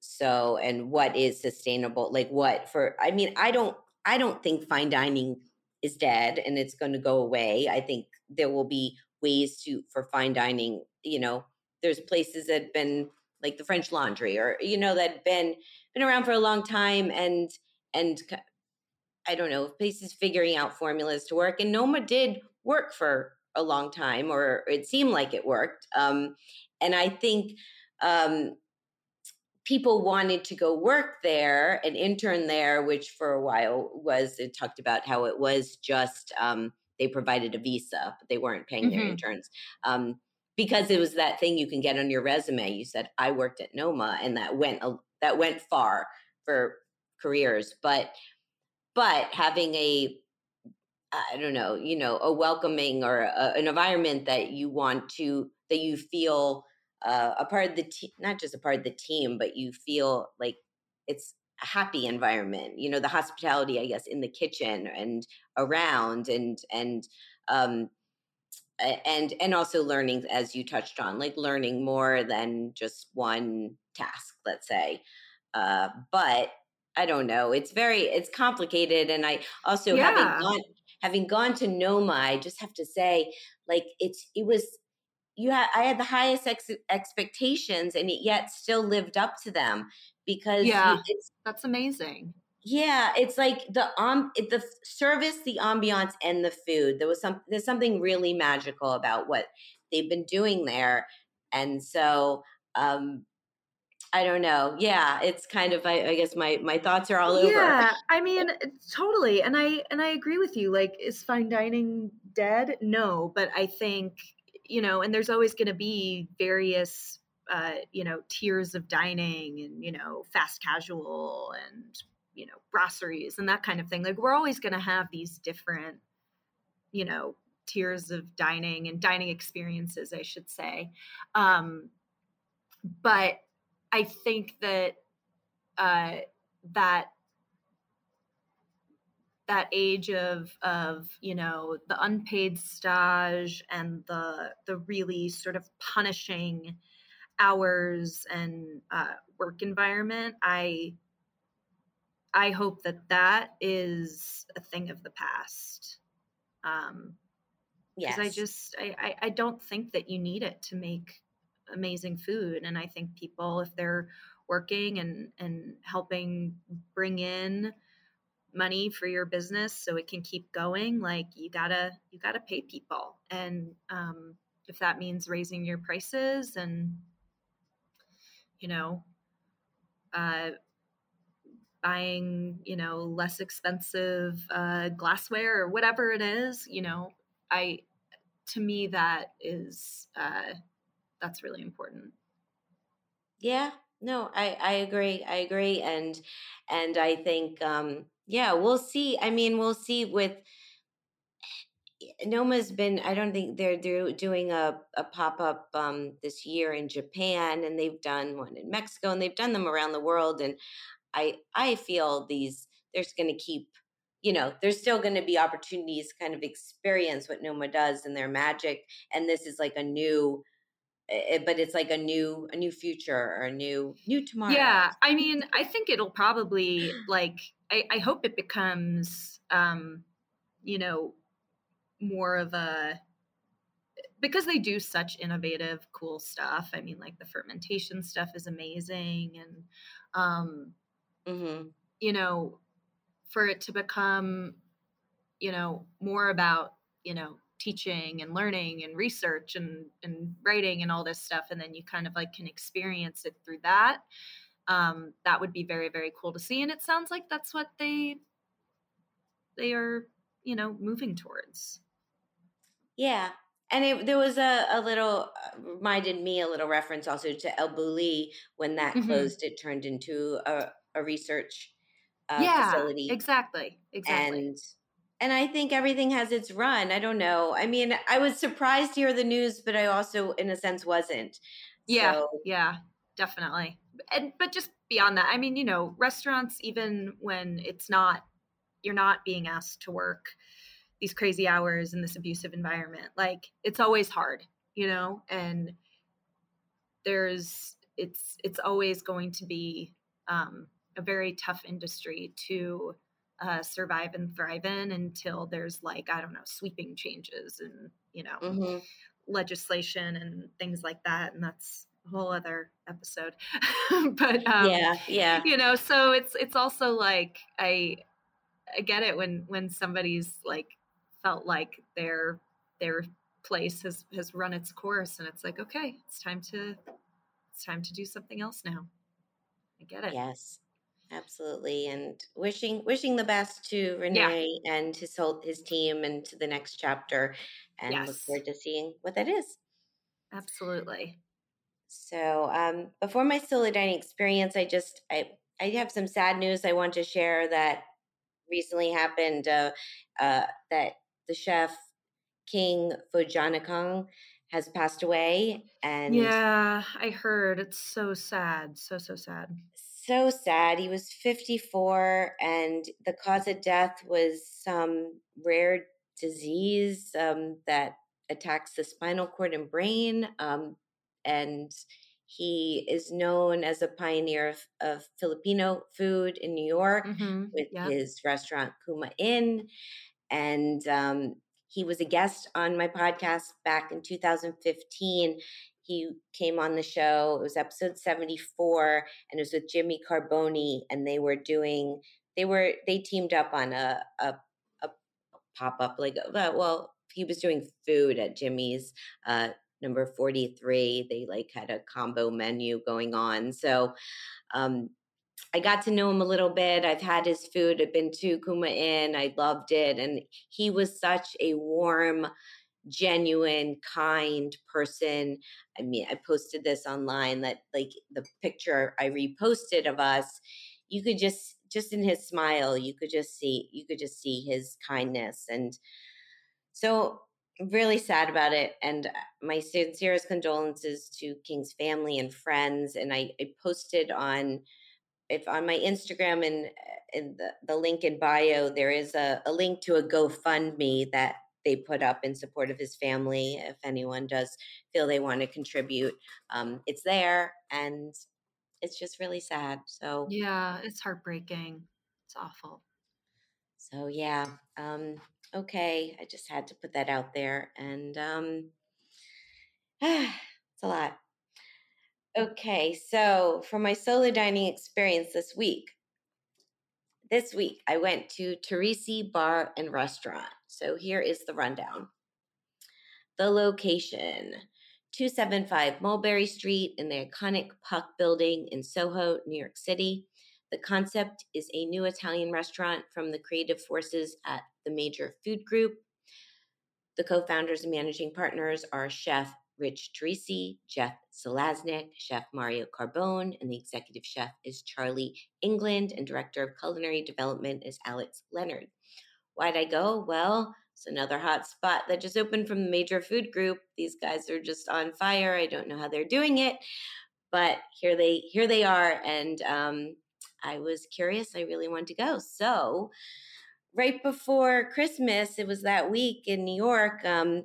so and what is sustainable like what for i mean i don't i don't think fine dining is dead and it's going to go away. I think there will be ways to for fine dining you know? There's places that have been like the french laundry or you know that been been around for a long time and and i don't know places figuring out formulas to work and noma did work for a long time or it seemed like it worked um and i think um people wanted to go work there and intern there, which for a while was it talked about how it was just um, they provided a visa, but they weren't paying mm-hmm. their interns. Um, because it was that thing you can get on your resume. You said I worked at Noma, and that went that went far for careers. But but having a I don't know, you know, a welcoming or a, an environment that you want to that you feel uh, a part of the team, not just a part of the team, but you feel like it's a happy environment. You know, the hospitality, I guess, in the kitchen and around, and and um, and and also learning, as you touched on, like learning more than just one task, let's say. Uh, but I don't know. It's very it's complicated, and I also yeah. having gone having gone to Noma, I just have to say, like it's it was you had I had the highest ex- expectations and it yet still lived up to them because yeah, it's that's amazing. Yeah, it's like the um the service, the ambiance, and the food. There was some there's something really magical about what they've been doing there, and so um I don't know. Yeah, it's kind of I, I, guess my my thoughts are all over. Yeah, I mean, totally, and I and I agree with you. Like, is fine dining dead? No, but I think you know, and there's always going to be various, uh, you know, tiers of dining and, you know, fast casual and, you know, brasseries and that kind of thing. Like we're always going to have these different, you know, tiers of dining and dining experiences, I should say. Um, but I think that, uh, that that age of of you know the unpaid stage and the the really sort of punishing hours and uh, work environment i i hope that that is a thing of the past um yes i just I, I i don't think that you need it to make amazing food and i think people if they're working and and helping bring in money for your business so it can keep going like you gotta you gotta pay people and um, if that means raising your prices and you know uh, buying you know less expensive uh, glassware or whatever it is you know i to me that is uh, that's really important. Yeah, no, I I agree. I agree, and and I think um, yeah, we'll see. I mean, we'll see with. Noma's been. I don't think they're do, doing a, a pop up um, this year in Japan, and they've done one in Mexico, and they've done them around the world. And I I feel these there's going to keep you know there's still going to be opportunities to kind of experience what noma does and their magic and this is like a new it, but it's like a new a new future or a new new tomorrow yeah i mean i think it'll probably like i, I hope it becomes um you know more of a because they do such innovative cool stuff i mean like the fermentation stuff is amazing and um mm-hmm. you know for it to become you know more about you know teaching and learning and research and and writing and all this stuff and then you kind of like can experience it through that um that would be very very cool to see and it sounds like that's what they they are you know moving towards yeah and it, there was a, a little uh, reminded me a little reference also to El Bulli when that mm-hmm. closed it turned into a, a research uh, yeah, facility exactly exactly and and I think everything has its run. I don't know. I mean, I was surprised to hear the news, but I also, in a sense, wasn't. Yeah, so. yeah, definitely. And but just beyond that, I mean, you know, restaurants, even when it's not, you're not being asked to work these crazy hours in this abusive environment. Like it's always hard, you know, and there's it's it's always going to be um, a very tough industry to uh, survive and thrive in until there's like I don't know sweeping changes and you know mm-hmm. legislation and things like that, and that's a whole other episode. but um, yeah, yeah, you know, so it's it's also like I I get it when when somebody's like felt like their their place has has run its course, and it's like okay, it's time to it's time to do something else now. I get it. Yes absolutely and wishing wishing the best to rene yeah. and his whole his team and to the next chapter and yes. look forward to seeing what that is absolutely so um before my solo dining experience i just i i have some sad news i want to share that recently happened uh uh that the chef king Phojanakong has passed away and yeah i heard it's so sad so so sad so sad. He was 54, and the cause of death was some rare disease um, that attacks the spinal cord and brain. Um, and he is known as a pioneer of, of Filipino food in New York mm-hmm. with yep. his restaurant Kuma Inn. And um, he was a guest on my podcast back in 2015 he came on the show. It was episode 74 and it was with Jimmy Carbone and they were doing they were they teamed up on a a, a pop up like uh, well he was doing food at Jimmy's uh number 43 they like had a combo menu going on so um I got to know him a little bit. I've had his food. I've been to Kuma Inn. I loved it. And he was such a warm, genuine, kind person. I mean, I posted this online that like the picture I reposted of us, you could just just in his smile, you could just see you could just see his kindness and so really sad about it and uh, my sincerest condolences to King's family and friends and I, I posted on if on my Instagram and in the, the link in bio there is a, a link to a GoFundMe that they put up in support of his family. If anyone does feel they want to contribute, um, it's there, and it's just really sad. So yeah, it's heartbreaking. It's awful. So yeah, um, okay. I just had to put that out there, and um, it's a lot. Okay, so for my solo dining experience this week, this week I went to Torrisi Bar and Restaurant. So here is the rundown. The location 275 Mulberry Street in the iconic Puck building in Soho, New York City. The concept is a new Italian restaurant from the creative forces at the Major Food Group. The co founders and managing partners are Chef Rich Torrisi, Jeff Zalaznick, Chef Mario Carbone, and the executive chef is Charlie England, and director of culinary development is Alex Leonard. Why'd I go? Well, it's another hot spot that just opened from the major food group. These guys are just on fire. I don't know how they're doing it, but here they here they are, and um, I was curious. I really wanted to go, so right before Christmas, it was that week in New York. Um,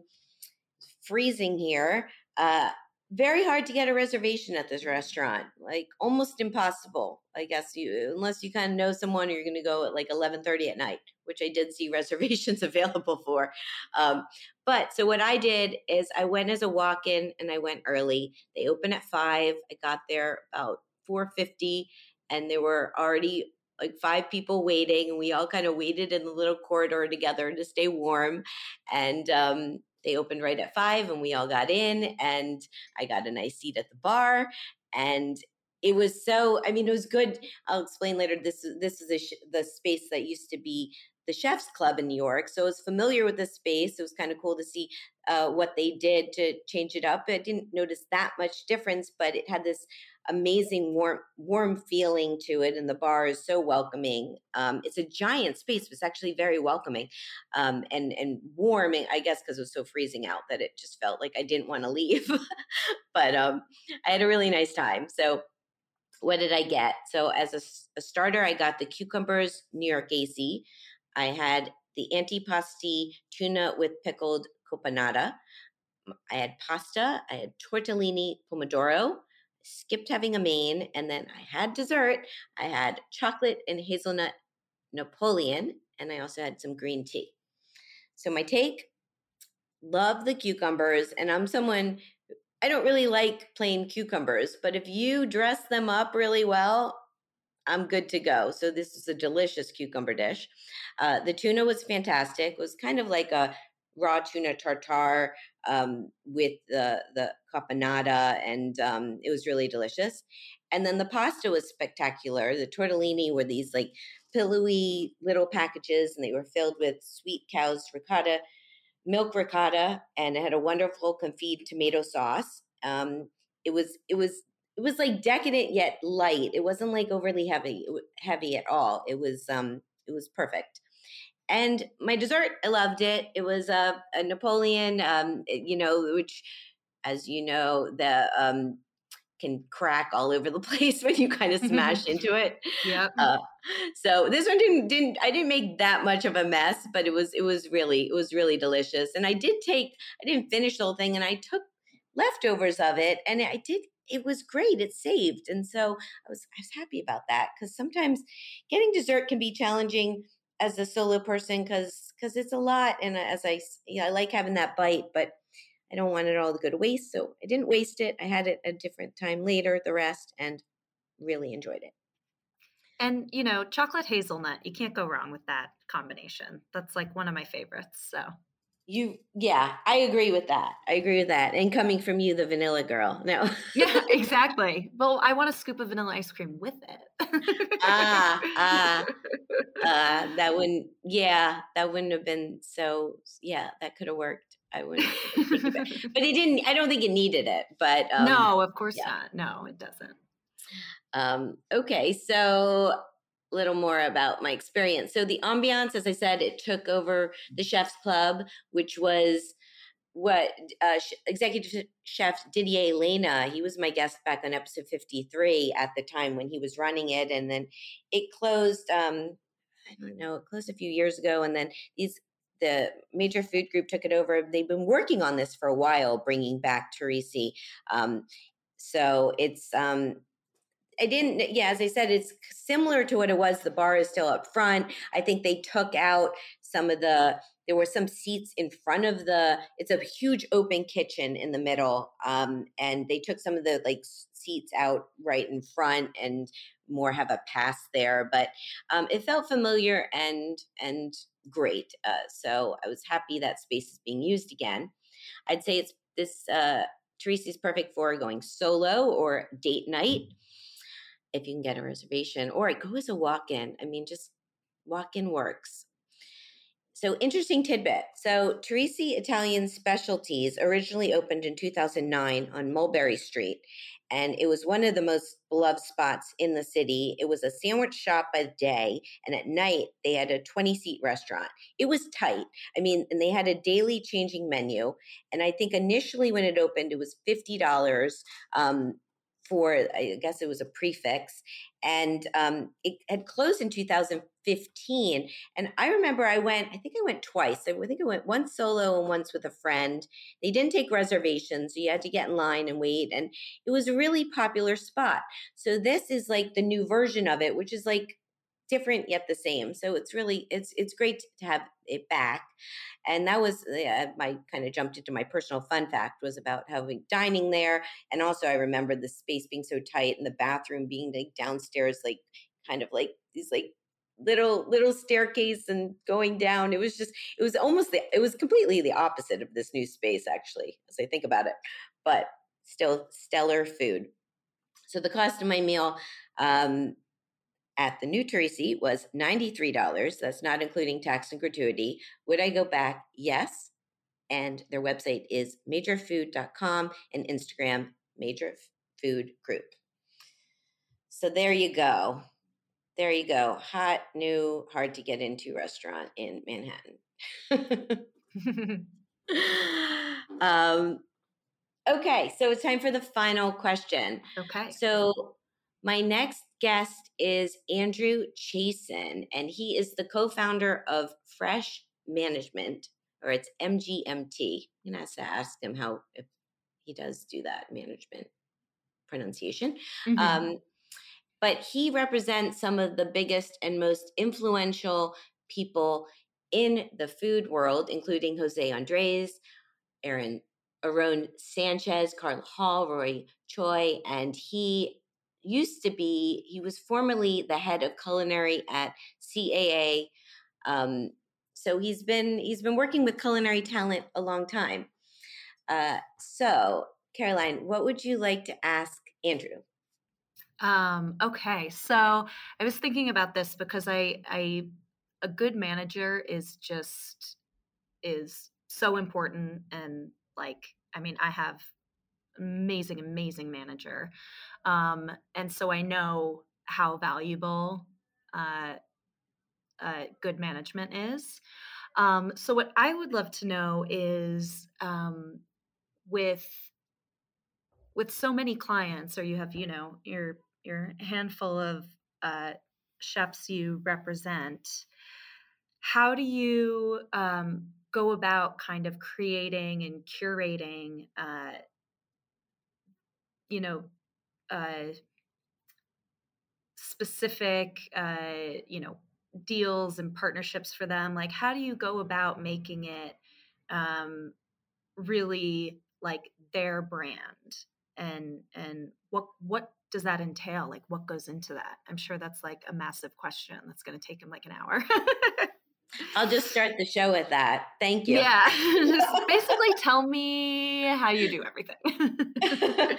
freezing here. Uh, very hard to get a reservation at this restaurant like almost impossible i guess you unless you kind of know someone you're going to go at like 11.30 at night which i did see reservations available for um, but so what i did is i went as a walk-in and i went early they open at 5 i got there about 4.50 and there were already like five people waiting and we all kind of waited in the little corridor together to stay warm and um, they opened right at five and we all got in and i got a nice seat at the bar and it was so i mean it was good i'll explain later this this is sh- the space that used to be the chefs club in new york so i was familiar with the space it was kind of cool to see uh, what they did to change it up i didn't notice that much difference but it had this amazing warm warm feeling to it and the bar is so welcoming. Um, it's a giant space but it's actually very welcoming um, and and warming i guess because it was so freezing out that it just felt like i didn't want to leave. But um, i had a really nice time. So what did i get? So as a, a starter i got the cucumbers new york ac i had the antipasti tuna with pickled caponata I had pasta, I had tortellini pomodoro, skipped having a main, and then I had dessert. I had chocolate and hazelnut Napoleon, and I also had some green tea. So my take, love the cucumbers, and I'm someone I don't really like plain cucumbers, but if you dress them up really well, I'm good to go. So this is a delicious cucumber dish. Uh, the tuna was fantastic. It was kind of like a raw tuna tartare um, with the the caponata, and um, it was really delicious. And then the pasta was spectacular. The tortellini were these like pillowy little packages, and they were filled with sweet cow's ricotta, milk ricotta, and it had a wonderful confit tomato sauce. Um, it was it was it was like decadent yet light. It wasn't like overly heavy heavy at all. It was um it was perfect. And my dessert, I loved it. It was a, a Napoleon, um, you know, which, as you know, the um, can crack all over the place when you kind of smash into it. Yeah. Uh, so this one didn't didn't I didn't make that much of a mess, but it was it was really it was really delicious. And I did take I didn't finish the whole thing, and I took leftovers of it, and I did it was great. It saved, and so I was I was happy about that because sometimes getting dessert can be challenging as a solo person because because it's a lot and as i yeah, i like having that bite but i don't want it all to go to waste so i didn't waste it i had it a different time later the rest and really enjoyed it. And you know chocolate hazelnut you can't go wrong with that combination that's like one of my favorites so you, yeah, I agree with that. I agree with that. And coming from you, the vanilla girl, no. yeah, exactly. Well, I want a scoop of vanilla ice cream with it. ah, ah, uh, that wouldn't. Yeah, that wouldn't have been so. Yeah, that could have worked. I wouldn't. but it didn't. I don't think it needed it. But um, no, of course yeah. not. No, it doesn't. Um, okay, so little more about my experience. So the ambiance, as I said, it took over the Chef's Club, which was what uh, executive chef Didier Elena, he was my guest back on episode 53 at the time when he was running it. And then it closed, um, I don't know, it closed a few years ago. And then these, the major food group took it over. They've been working on this for a while, bringing back Torrisi. Um, so it's um, I didn't, yeah, as I said, it's similar to what it was. The bar is still up front. I think they took out some of the, there were some seats in front of the, it's a huge open kitchen in the middle. Um, and they took some of the like seats out right in front and more have a pass there. But um, it felt familiar and, and great. Uh, so I was happy that space is being used again. I'd say it's this, uh, Torrisi's perfect for going solo or date night if you can get a reservation or go as a walk in. I mean, just walk in works. So, interesting tidbit. So, Torrisi Italian Specialties originally opened in 2009 on Mulberry Street, and it was one of the most beloved spots in the city. It was a sandwich shop by day, and at night they had a 20 seat restaurant. It was tight. I mean, and they had a daily changing menu. And I think initially when it opened, it was $50 um, for, I guess it was a prefix. And um, it had closed in 2015. And I remember I went, I think I went twice. I think I went once solo and once with a friend. They didn't take reservations, so you had to get in line and wait. And it was a really popular spot. So this is like the new version of it, which is like different yet the same. So it's really it's it's great to have it back. And that was yeah, my kind of jumped into my personal fun fact was about having dining there, and also I remember the space being so tight and the bathroom being like downstairs, like kind of like these like little little staircase and going down. It was just it was almost the it was completely the opposite of this new space actually, as I think about it. But still stellar food. So the cost of my meal um, at the new Torrisi was $93. That's not including tax and gratuity. Would I go back? Yes. And their website is majorfood.com and Instagram, Major Food Group. So there you go. There you go. Hot, new, hard to get into restaurant in Manhattan. um, okay, so it's time for the final question. Okay. So my next guest is Andrew Chason, and he is the co founder of Fresh Management, or it's MGMT. I'm going to ask him how if he does do that management pronunciation. Mm-hmm. Um, but he represents some of the biggest and most influential people in the food world, including Jose Andres, Aaron Aaron Sanchez, Carla Hall, Roy Choi, and he used to be, he was formerly the head of culinary at CAA. Um, so he's been he's been working with culinary talent a long time. Uh, so, Caroline, what would you like to ask Andrew? Um, okay, so I was thinking about this because I, I, a good manager is just is so important, and like, I mean, I have amazing, amazing manager. Um, and so I know how valuable uh, uh, good management is. Um, so what I would love to know is um, with with so many clients, or you have you know your your handful of uh, chefs you represent. How do you um, go about kind of creating and curating, uh, you know, uh, specific, uh, you know, deals and partnerships for them? Like, how do you go about making it um, really like their brand? And and what what does that entail? Like, what goes into that? I'm sure that's like a massive question that's going to take him like an hour. I'll just start the show with that. Thank you. Yeah. just basically tell me how you do everything.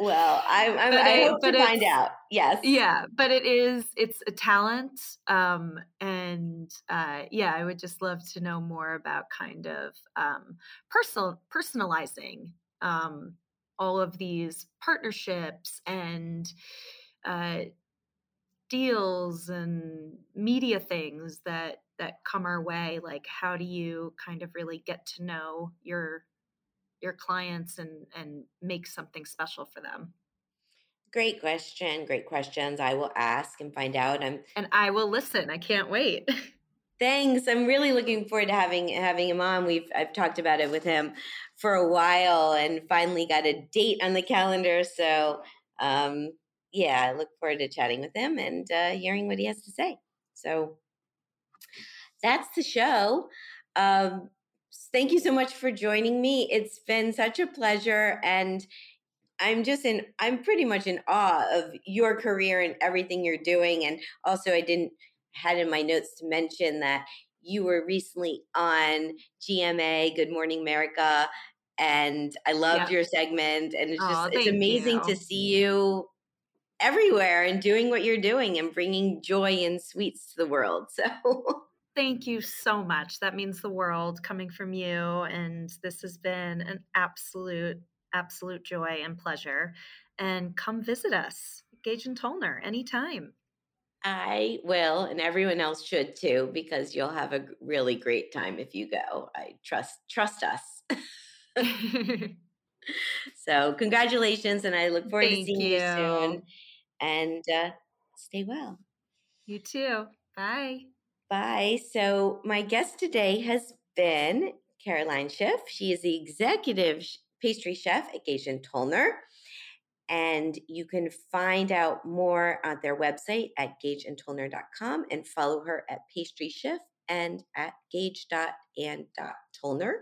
well, I'm, I'm I it, hope to find out. Yes. Yeah, but it is it's a talent, um, and uh, yeah, I would just love to know more about kind of um, personal personalizing um, all of these partnerships and uh, deals and media things that that come our way. Like, how do you kind of really get to know your your clients and and make something special for them? Great question. Great questions. I will ask and find out. I'm and I will listen. I can't wait. Thanks. I'm really looking forward to having having him on. We've I've talked about it with him for a while and finally got a date on the calendar. So um, yeah, I look forward to chatting with him and uh, hearing what he has to say. So that's the show. Um, thank you so much for joining me. It's been such a pleasure and I'm just in I'm pretty much in awe of your career and everything you're doing and also I didn't had in my notes to mention that you were recently on GMA Good Morning America and I loved yeah. your segment and it's just it's amazing you. to see you everywhere and doing what you're doing and bringing joy and sweets to the world. So thank you so much. That means the world coming from you. And this has been an absolute, absolute joy and pleasure. And come visit us, Gage and Tollner, anytime. I will, and everyone else should too, because you'll have a really great time if you go. I trust trust us. so congratulations, and I look forward Thank to seeing you. you soon. And uh, stay well. You too. Bye. Bye. So, my guest today has been Caroline Schiff. She is the executive pastry chef at Gage and Tollner. And you can find out more at their website at gageandtollner.com and follow her at Pastry Schiff and at gage.and.tollner.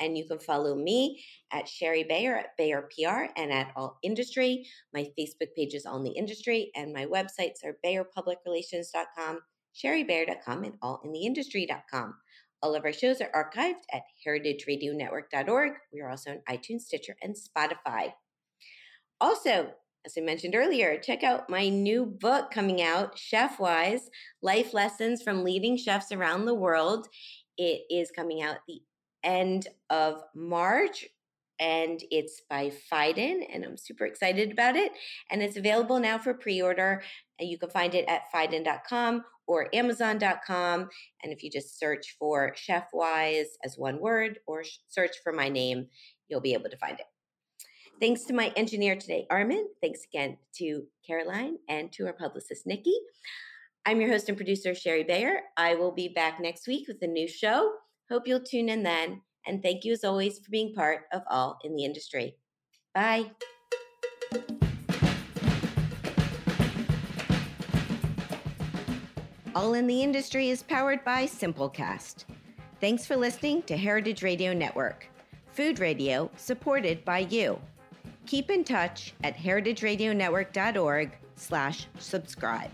And you can follow me at Shari Bayer at Bayer PR and at All Industry. My Facebook page is All in the Industry, and my websites are BayerPublicRelations.com, ShariBayer.com, and AllInTheIndustry.com. All of our shows are archived at heritageradionetwork.org. We are also on iTunes, Stitcher, and Spotify. Also, as I mentioned earlier, check out my new book coming out, Chef Wise Life Lessons from Leading Chefs Around the World. It is coming out the end of March and it's by Phaidon, and I'm super excited about it. And it's available now for pre order. And you can find it at Phaidon.com or Amazon.com. And if you just search for Chef Wise as one word or search for my name, you'll be able to find it. Thanks to my engineer today, Armin. Thanks again to Caroline and to our publicist, Nikki. I'm your host and producer, Shari Bayer. I will be back next week with a new show. Hope you'll tune in then. And thank you as always for being part of All in the Industry. Bye. All in the Industry is powered by Simplecast. Thanks for listening to Heritage Radio Network, food radio supported by you. Keep in touch at heritageradionetwork.org slash subscribe.